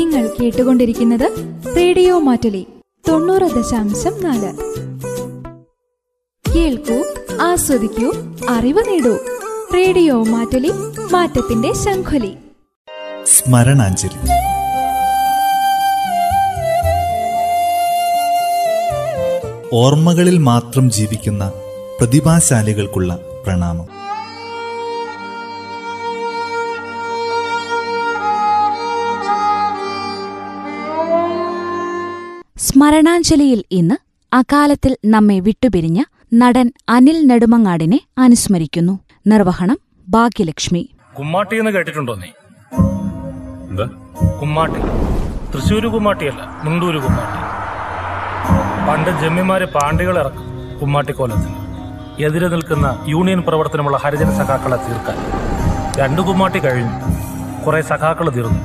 നിങ്ങൾ കേട്ടുകൊണ്ടിരിക്കുന്നത് റേഡിയോ മാറ്റലി തൊണ്ണൂറ് ദശാംശം നാല്. കേൾക്കൂ ആസ്വദിക്കൂ അറിവ് നേടൂ. റേഡിയോ മാറ്റലി മാറ്റത്തിന്റെ ശംഖുലി. സ്മരണാഞ്ജലി. ഓർമ്മകളിൽ മാത്രം ജീവിക്കുന്ന പ്രതിഭാശാലികൾക്കുള്ള പ്രണാമം. സ്മരണാഞ്ജലിയിൽ ഇന്ന് അകാലത്തിൽ നമ്മെ വിട്ടുപിരിഞ്ഞ നടൻ അനിൽ നെടുമങ്ങാടിനെ അനുസ്മരിക്കുന്നു. നിർവഹണം ഭാഗ്യലക്ഷ്മി. കുമ്മാട്ടി എന്ന് കേട്ടിട്ടുണ്ടോ നീ? എന്താ? കുമ്മാട്ടി. തൃശ്ശൂര് കുമ്മാട്ടിയല്ല മുണ്ടൂര് കുമ്മാട്ടി. പണ്ട് ജമ്മിമാരെ പാണ്ടികൾ ഇറക്കും കുമ്മാട്ടിക്കോലത്തിൽ എതിരെ നിൽക്കുന്ന യൂണിയൻ പ്രവർത്തനമുള്ള ഹരിജന സഖാക്കളെ തീർക്കാൻ. രണ്ടു കുമ്മാട്ടി കഴിഞ്ഞു. കുറെ സഖാക്കൾ തീർന്നു.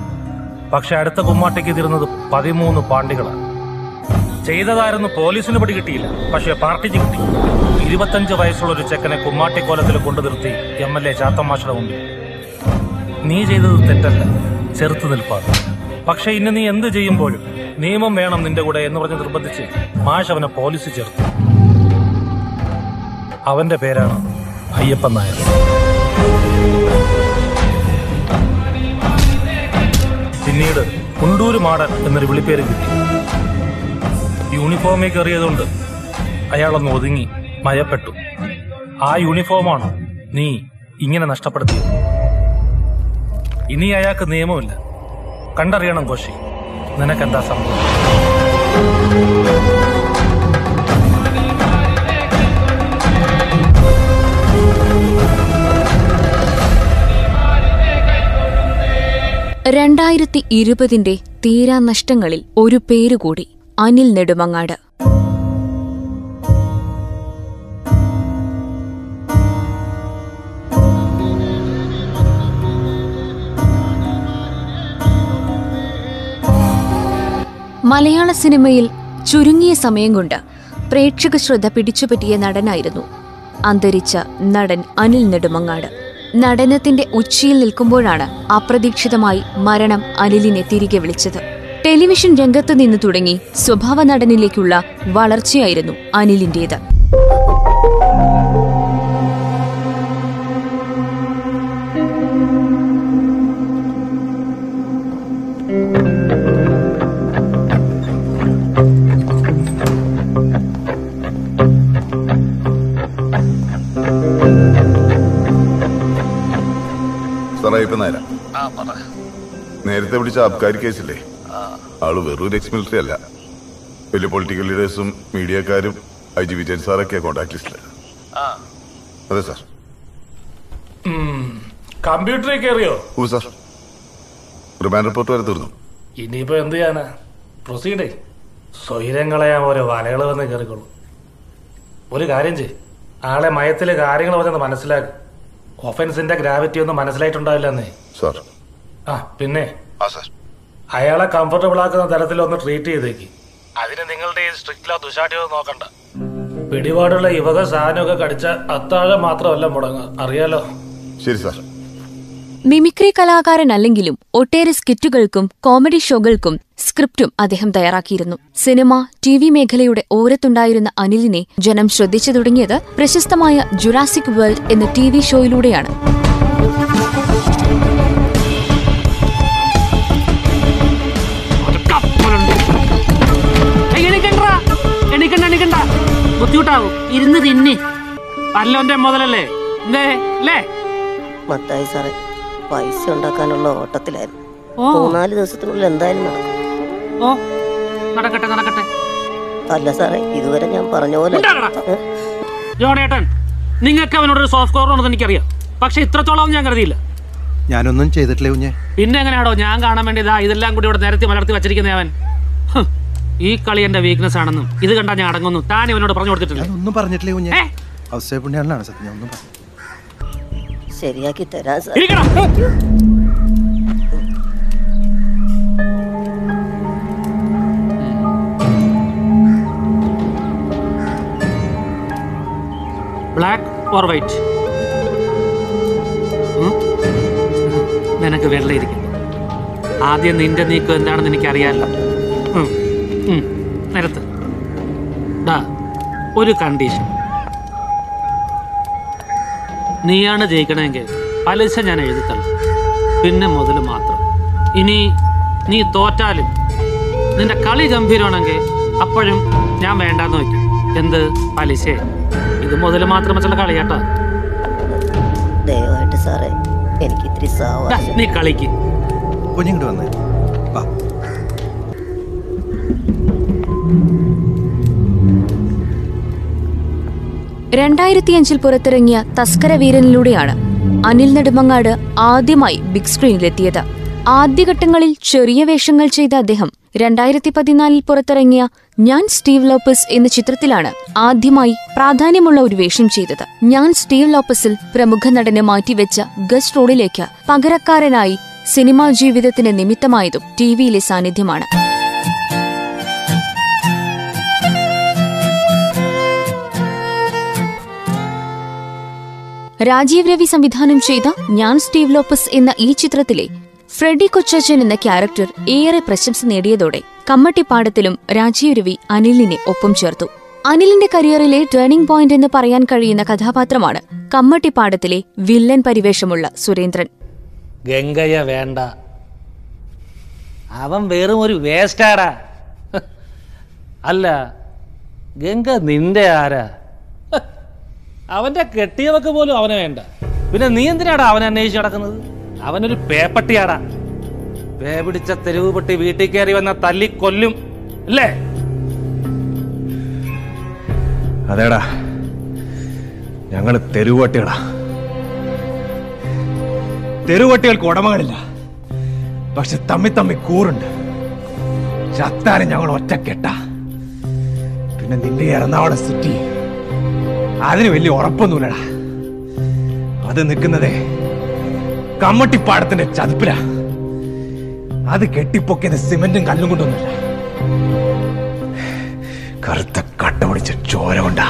പക്ഷെ അടുത്ത കുമ്മാട്ടിക്ക് തീർന്നത് പതിമൂന്ന് പാണ്ടികളാണ് ചെയ്തതായിരുന്നു പോലീസിന് പിടി കിട്ടിയില്ല. പക്ഷെ പാർട്ടിക്ക് കിട്ടി ഇരുപത്തഞ്ച് വയസ്സുള്ള ഒരു ചെക്കനെ കുമ്മാട്ടിക്കോലത്തിൽ കൊണ്ടു നിർത്തി എം എൽ എ ചാത്തമാഷയുടെ മുമ്പിൽ. നീ ചെയ്തത് തെറ്റല്ല. ചെറുത്തു നിൽപ്പാണ്. പക്ഷെ ഇന്ന് നീ എന്ത് ചെയ്യുമ്പോഴും നിയമം വേണം നിന്റെ കൂടെ എന്ന് പറഞ്ഞ് നിർബന്ധിച്ച് മാഷ് അവനെ പോലീസ് ചേർത്തു. അവന്റെ പേരാണ് അയ്യപ്പൻ നായർ. പിന്നീട് കുണ്ടൂര് മാടൻ എന്നൊരു വിളിപ്പേര് കിട്ടി. യൂണിഫോമിൽ കയറിയതുകൊണ്ട് അയാളൊന്ന് ഒതുങ്ങി മയപ്പെട്ടു ആ യൂണിഫോമാണോ നീ ഇങ്ങനെ നഷ്ടപ്പെടുത്തിയത്? ഇനി അയാൾക്ക് നിയമമില്ല. കണ്ടറിയണം കോശി നിനക്കെന്താ സംഭവം? രണ്ടായിരത്തി ഇരുപതിന്റെ തീരാനഷ്ടങ്ങളിൽ ഒരു പേരുകൂടി. അനിൽ നെടുമങ്ങാട്. മലയാള സിനിമയിൽ ചുരുങ്ങിയ സമയം കൊണ്ട് പ്രേക്ഷക ശ്രദ്ധ പിടിച്ചുപറ്റിയ നടനായിരുന്നു അന്തരിച്ച നടൻ അനിൽ നെടുമങ്ങാട്. നടനത്തിന്റെ ഉച്ചിയിൽ നിൽക്കുമ്പോഴാണ് അപ്രതീക്ഷിതമായി മരണം അനിലിനെ തിരികെ വിളിച്ചത്. ടെലിവിഷൻ രംഗത്ത് നിന്ന് തുടങ്ങി സ്വഭാവ നടനിലേക്കുള്ള വളർച്ചയായിരുന്നു അനിലിന്റേത്. നേരത്തെ വിളിച്ച അബ്കാരി കേസില്ലേ? ആൾ വെറും എക്സ് മിലിറ്ററി അല്ല. വലിയ പൊളിറ്റിക്കൽ ലീഡേഴ്സും മീഡിയക്കാരും ഐ ജി വിജയൻ സാറൊക്കെ കോണ്ടാക്ട് ലിസ്റ്റിൽ അതെ സാർ കമ്പ്യൂട്ടറിൽ കയറിയോ? ഓ സാർ റിമാൻഡ് റിപ്പോർട്ട് വരെ തീർന്നു. ഇനിയിപ്പോ എന്ത് ചെയ്യാനാ? പ്രൊസീഡേ സ്വൈരം കളയാൻ ഓരോ വലകൾ വന്ന് കയറിക്കോളൂ. ഒരു കാര്യം ചെയ് ആളെ മയത്തിലെ കാര്യങ്ങൾ പറഞ്ഞൊന്ന് മനസ്സിലാക്കും. ഒഫൻസിന്റെ ഗ്രാവിറ്റി ഒന്നും മനസ്സിലായിട്ടുണ്ടാവില്ലെന്നേ. സാർ ആ പിന്നെ? ആ സാർ അയാളെ കംഫർട്ടബിൾ ആക്കുന്ന തരത്തിൽ ഒന്ന് ട്രീറ്റ് ചെയ്തേക്ക്. അതിന് നിങ്ങളുടെ ഈ സ്ട്രിക്റ്റിലോ നോക്കണ്ട. പിടിപാടുള്ള യുവക സാധനമൊക്കെ കടിച്ച അത്താഴം മാത്രമല്ല മുടങ്ങുക. അറിയാലോ? ശരി സാർ. മിമിക്രി കലാകാരൻ അല്ലെങ്കിലും ഒട്ടേറെ സ്കിറ്റുകൾക്കും കോമഡി ഷോകൾക്കും സ്ക്രിപ്റ്റും അദ്ദേഹം തയ്യാറാക്കിയിരുന്നു. സിനിമ ടി വി മേഖലയുടെ ഓരത്തുണ്ടായിരുന്ന അനിലിനെ ജനം ശ്രദ്ധിച്ചു തുടങ്ങിയത് പ്രശസ്തമായ ജുറാസിക് വേൾഡ് എന്ന ടി വി ഷോയിലൂടെയാണ്. ഇരുന്ന് തിന്നി പല്ലോന്റെ മുതലല്ലേ? എന്തേ അല്ലേ മത്തായി സാറേ പൈസ ഉണ്ടാക്കാനുള്ള ഓട്ടത്തിലായിരുന്നു. ഓ. മൂന്നാൽ ദിവസത്തിനുള്ളിൽ എന്തായാലും നടക്കും. ഓ നടക്കട്ടെ നടക്കട്ടെ. അല്ല സാറേ ഇതുവരെ ഞാൻ പറഞ്ഞ പോലെ? ജോണേട്ടൻ നിങ്ങൾക്ക് അവനോടൊരു സോഫ്റ്റ് കോർ ഉണ്ടെന്ന് എനിക്കറിയാം. പക്ഷെ ഇത്രത്തോളം ഞാൻ കരുതിയില്ല. ഞാനൊന്നും ചെയ്തിട്ടില്ല കുഞ്ഞെ? പിന്നെ എങ്ങനെയാണോ ഞാൻ കാണാൻ വേണ്ടി ഇതാ ഇതെല്ലാം കൂടി ഇവിടെ നിരത്തി മലർത്തി വെച്ചിരിക്കുന്ന അവൻ. ഈ കളി എന്റെ വീക്ക്നെസ് ആണെന്നും. ഇത് കണ്ടാ ഞാൻ അടങ്ങുന്നു. താൻ ഇവനോട് പറഞ്ഞു കൊടുത്തിട്ടില്ല. ഒന്നും പറഞ്ഞിട്ടില്ല കുഞ്ഞെ? സത്യം ഒന്നും ശരിയാക്കി തരാ ബ്ലാക്ക് ഓർ വൈറ്റ് നിനക്ക് വെള്ളയിരിക്കും. ആദ്യം നിന്റെ നീക്കം എന്താണെന്ന് എനിക്കറിയാമല്ലോ നിരത്ത്. ഡാ ഒരു കണ്ടീഷൻ നീയാണ് ജയിക്കണമെങ്കിൽ പലിശ ഞാൻ എഴുതിത്തള്ളും പിന്നെ മുതൽ മാത്രം. ഇനി നീ തോറ്റാലും നിന്റെ കളി ഗംഭീരമാണെങ്കിൽ അപ്പോഴും ഞാൻ വേണ്ടാന്ന് വയ്ക്കും. എന്ത്? പലിശ. ഇത് മുതൽ മാത്രം വെച്ചുള്ള കളിയാട്ടാ ദയവായിട്ട് സാറേ എനിക്ക് ഇത്തിരി നീ കളിക്ക്. കുഞ്ഞിങ്ങോട്ട് വന്നേ. വാ. രണ്ടായിരത്തിയഞ്ചിൽ പുറത്തിറങ്ങിയ തസ്കര വീരനിലൂടെയാണ് അനിൽ നെടുമങ്ങാട് ആദ്യമായി ബിഗ് സ്ക്രീനിലെത്തിയത്. ആദ്യഘട്ടങ്ങളിൽ ചെറിയ വേഷങ്ങൾ ചെയ്ത അദ്ദേഹം രണ്ടായിരത്തി പതിനാലിൽ പുറത്തിറങ്ങിയ ഞാൻ സ്റ്റീവ് ലോപ്പസ് എന്ന ചിത്രത്തിലാണ് ആദ്യമായി പ്രാധാന്യമുള്ള ഒരു വേഷം ചെയ്തത്. ഞാൻ സ്റ്റീവ് ലോപ്പസിൽ പ്രമുഖ നടനെ മാറ്റിവെച്ച ഗസ്റ്റ് റോളിലേക്ക് പകരക്കാരനായി സിനിമാ ജീവിതത്തിന് നിമിത്തമായതും ടിവിയിലെ സാന്നിധ്യമാണ്. രാജീവ് രവി സംവിധാനം ചെയ്ത ഞാൻ സ്റ്റീവ് ലോപ്പസ് എന്ന ഈ ചിത്രത്തിലെ ഫ്രെഡി കൊച്ചാച്ചൻ എന്ന ക്യാരക്ടർ ഏറെ പ്രശംസ നേടിയതോടെ കമ്മട്ടിപ്പാടത്തിലും രാജീവ് രവി അനിലിനെ ഒപ്പം ചേർത്തു. അനിലിന്റെ കരിയറിലെ ടേണിംഗ് പോയിന്റ് എന്ന് പറയാൻ കഴിയുന്ന കഥാപാത്രമാണ് കമ്മട്ടിപ്പാടത്തിലെ വില്ലൻ പരിവേഷമുള്ള സുരേന്ദ്രൻ. ഗംഗയ വേണ്ട. അവൻ വെറും ഒരു വേസ്റ്റാടാ അല്ല ഗംഗ നിന്റെ ആരാ? അവന്റെ കെട്ടിയവക്ക് പോലും അവനെ വേണ്ട. പിന്നെ നീ എന്തിനാടാ അവനെ അന്വേഷിച്ച് നടക്കുന്നത്? അവനൊരു പേപ്പട്ടിയാടാ. പേ പിടിച്ച തെരുവ് പട്ടി വീട്ടിൽ കയറി വന്ന തല്ലി കൊല്ലും അല്ലേ? അതേടാ. ഞങ്ങൾ തെരുവട്ടികളാ തെരുവട്ടികൾക്ക് ഉടമകളില്ല. പക്ഷെ തമ്മി തമ്മി കൂറുണ്ട്. ചത്താലും ഞങ്ങൾ ഒറ്റക്കെട്ട. പിന്നെ നിന്റെ എറണാകുളം സിറ്റി അതിന് വലിയ ഉറപ്പൊന്നുമില്ലടാ. അത് നിൽക്കുന്നതേ കമ്മട്ടിപ്പാടത്തിന്റെ ചതുപ്പിലാ. അത് കെട്ടിപ്പൊക്കിയത് സിമെന്റും കല്ലും കൊണ്ടൊന്നുമില്ല. കറുത്ത കട്ട പിടിച്ച ചോര കൊണ്ടാ.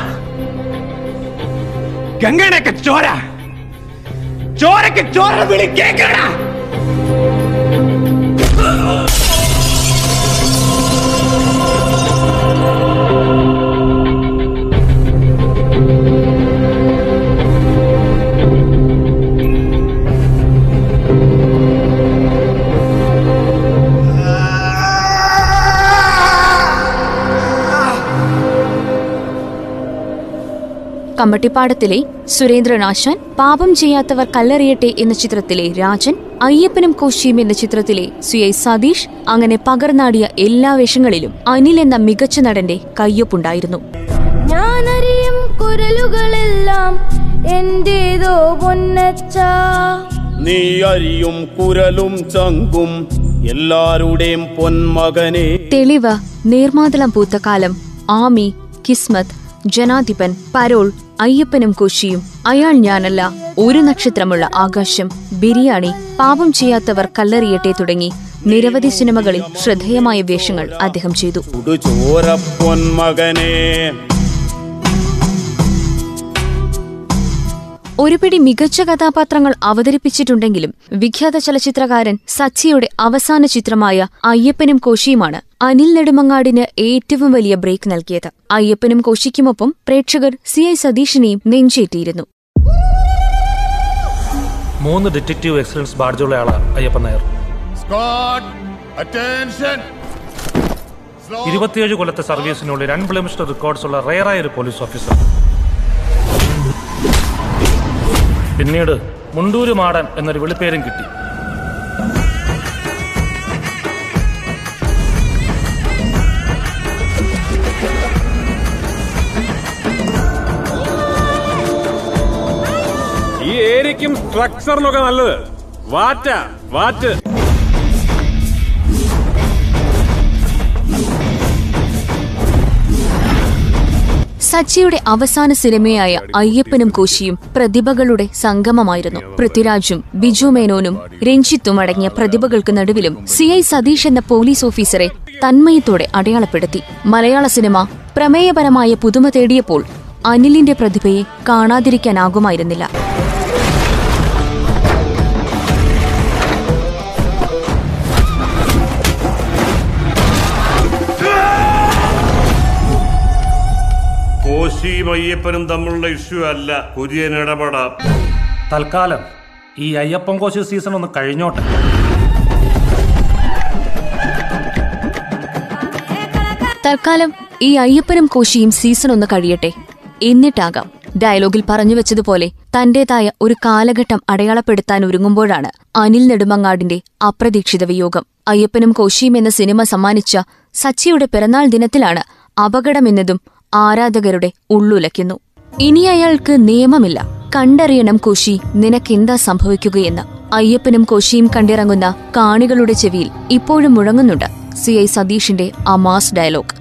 ഗംഗയുടെയൊക്കെ ചോര. ചോരക്ക് ചോര വിളി കേക്കടാ കമ്മട്ടിപ്പാടത്തിലെ സുരേന്ദ്രനാശാൻ പാപം ചെയ്യാത്തവർ കല്ലെറിയട്ടെ എന്ന ചിത്രത്തിലെ രാജൻ അയ്യപ്പനും കോശിയും എന്ന ചിത്രത്തിലെ സുയൈ ഐ സതീഷ് അങ്ങനെ പകർന്നാടിയ എല്ലാ വേഷങ്ങളിലും അനിൽ എന്ന മികച്ച നടന്റെ കയ്യൊപ്പുണ്ടായിരുന്നു. ഞാനറിയും കുരലുകളെല്ലാം എന്റേതോ പൊന്നച്ച. നീ അരിയും കുരലും ചങ്കും എല്ലാരുടെയും പൊന്മകനെ. തെളിവ് നീർമാതളം പൂത്ത കാലം ആമി കിസ്മത്ത് ജനാധിപൻ പരോൾ അയ്യപ്പനും കോശിയും അയാൾ ഞാനല്ല ഒരു നക്ഷത്രമുള്ള ആകാശം ബിരിയാണി പാപം ചെയ്യാത്തവർ കല്ലെറിയട്ടെ തുടങ്ങി. നിരവധി സിനിമകളിൽ ശ്രദ്ധേയമായ വേഷങ്ങൾ അദ്ദേഹം ചെയ്തു. ഒരുപിടി മികച്ച കഥാപാത്രങ്ങൾ അവതരിപ്പിച്ചിട്ടുണ്ടെങ്കിലും വിഖ്യാത ചലച്ചിത്രകാരൻ സച്ചിയുടെ അവസാന ചിത്രമായ അയ്യപ്പനും കോശിയുമാണ് അനിൽ നെടുമങ്ങാടിന് ഏറ്റവും വലിയ ബ്രേക്ക് നൽകിയത്. അയ്യപ്പനും കോശിക്കുമൊപ്പം പ്രേക്ഷകർ സി ഐ സതീഷിനെയും നെഞ്ചേറ്റിയിരുന്നു. മൂന്ന് ഡിറ്റക്റ്റീവ് എക്സലൻസ് ബാഡ്ജുള്ള ആളാ അയ്യപ്പൻ നായർ. ഇരുപത്തിയേഴ് കൊല്ലത്തെ സർവീസിനുള്ളിൽ അൺബ്ലെമിഷ്ഡ് റെക്കോർഡ്സ് ഉള്ള റയറായ ഒരു പോലീസ് ഓഫീസർ. പിന്നീട് മുണ്ടൂര് മാടൻ എന്നൊരു വിളിപ്പേരും കിട്ടി. ഏരിയക്കും സ്ട്രക്ചറിനൊക്കെ നല്ലത്. വാറ്റ വാറ്റ്. സച്ചിയുടെ അവസാന സിനിമയായ അയ്യപ്പനും കോശിയും പ്രതിഭകളുടെ സംഗമമായിരുന്നു. പൃഥ്വിരാജും ബിജു മേനോനും രഞ്ജിത്തും അടങ്ങിയ പ്രതിഭകൾക്ക് നടുവിലും സി ഐ സതീഷ് എന്ന പോലീസ് ഓഫീസറെ തന്മയത്തോടെ അടയാളപ്പെടുത്തി. മലയാള സിനിമ പ്രമേയപരമായ പുതുമ തേടിയപ്പോൾ അനിലിന്റെ പ്രതിഭയെ കാണാതിരിക്കാനാകുമായിരുന്നില്ല. കോശിയും അയ്യപ്പനും തമ്മിലുള്ള ഇഷ്യൂ അല്ല. കുര്യൻ ഇടപെടാം. തൽക്കാലം ഈ അയ്യപ്പൻ കോശി സീസൺ ഒന്ന് കഴിഞ്ഞോട്ടെ. തൽക്കാലം ഈ അയ്യപ്പനും കോശിയും സീസൺ ഒന്ന് കഴിയട്ടെ. എന്നിട്ടാകാം ഡയലോഗിൽ പറഞ്ഞു വെച്ചതുപോലെ തന്റേതായ ഒരു കാലഘട്ടം അടയാളപ്പെടുത്താൻ ഒരുങ്ങുമ്പോഴാണ് അനിൽ നെടുമങ്ങാടിന്റെ അപ്രതീക്ഷിത വിയോഗം. അയ്യപ്പനും കോശിയും എന്ന സിനിമ സമ്മാനിച്ച സച്ചിയുടെ പിറന്നാൾ ദിനത്തിലാണ് അപകടമെന്നതും ആരാധകരുടെ ഉള്ളുലയ്ക്കുന്നു. ഇനി അയാൾക്ക് നിയമമില്ല. കണ്ടറിയണം കോശി നിനക്കെന്താ സംഭവിക്കുകയെന്ന്. അയ്യപ്പനും കോശിയും കണ്ടിറങ്ങുന്ന കാണികളുടെ ചെവിയിൽ ഇപ്പോഴും മുഴങ്ങുന്നുണ്ട്. സി ഐ സതീഷിന്റെ ആ മാസ് ഡയലോഗ്.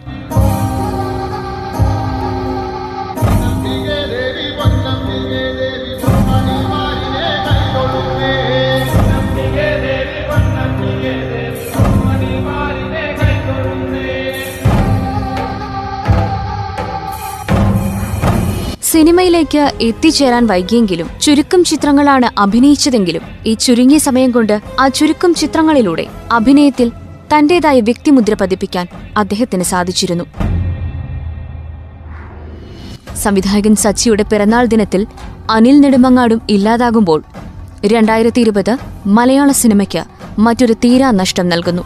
സിനിമയിലേക്ക് എത്തിച്ചേരാൻ വൈകിയെങ്കിലും ചുരുക്കം ചിത്രങ്ങളാണ് അഭിനയിച്ചതെങ്കിലും ഈ ചുരുങ്ങിയ സമയം കൊണ്ട് ആ ചുരുക്കം ചിത്രങ്ങളിലൂടെ അഭിനയത്തിൽ തന്റേതായ വ്യക്തിമുദ്ര പതിപ്പിക്കാൻ അദ്ദേഹത്തിന് സാധിച്ചിരുന്നു. സംവിധായകൻ സച്ചിയുടെ പിറന്നാൾ ദിനത്തിൽ അനിൽ നെടുമങ്ങാടും ഇല്ലാതാകുമ്പോൾ രണ്ടായിരത്തി ഇരുപത് മലയാള സിനിമയ്ക്ക് മറ്റൊരു തീരാ നഷ്ടം നൽകുന്നു.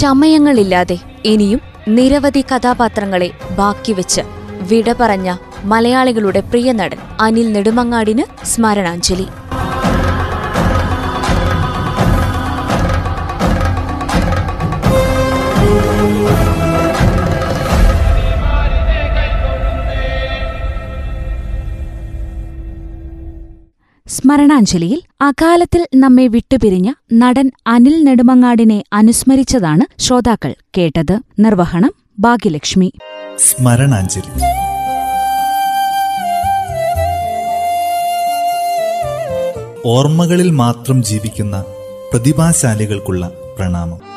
ചമയങ്ങളില്ലാതെ ഇനിയും നിരവധി കഥാപാത്രങ്ങളെ ബാക്കിവെച്ച് വിട പറഞ്ഞ മലയാളികളുടെ പ്രിയ നടൻ അനിൽ നെടുമങ്ങാടിന് സ്മരണാഞ്ജലി. സ്മരണാഞ്ജലിയിൽ അകാലത്തിൽ നമ്മെ വിട്ടുപിരിഞ്ഞ നടൻ അനിൽ നെടുമങ്ങാടിനെ അനുസ്മരിച്ചതാണ് ശ്രോതാക്കൾ കേട്ടത് നിർവഹണം ഭാഗ്യലക്ഷ്മി. സ്മരണാഞ്ജലി ഓർമ്മകളിൽ മാത്രം ജീവിക്കുന്ന പ്രതിഭാശാലികൾക്കുള്ള പ്രണാമം.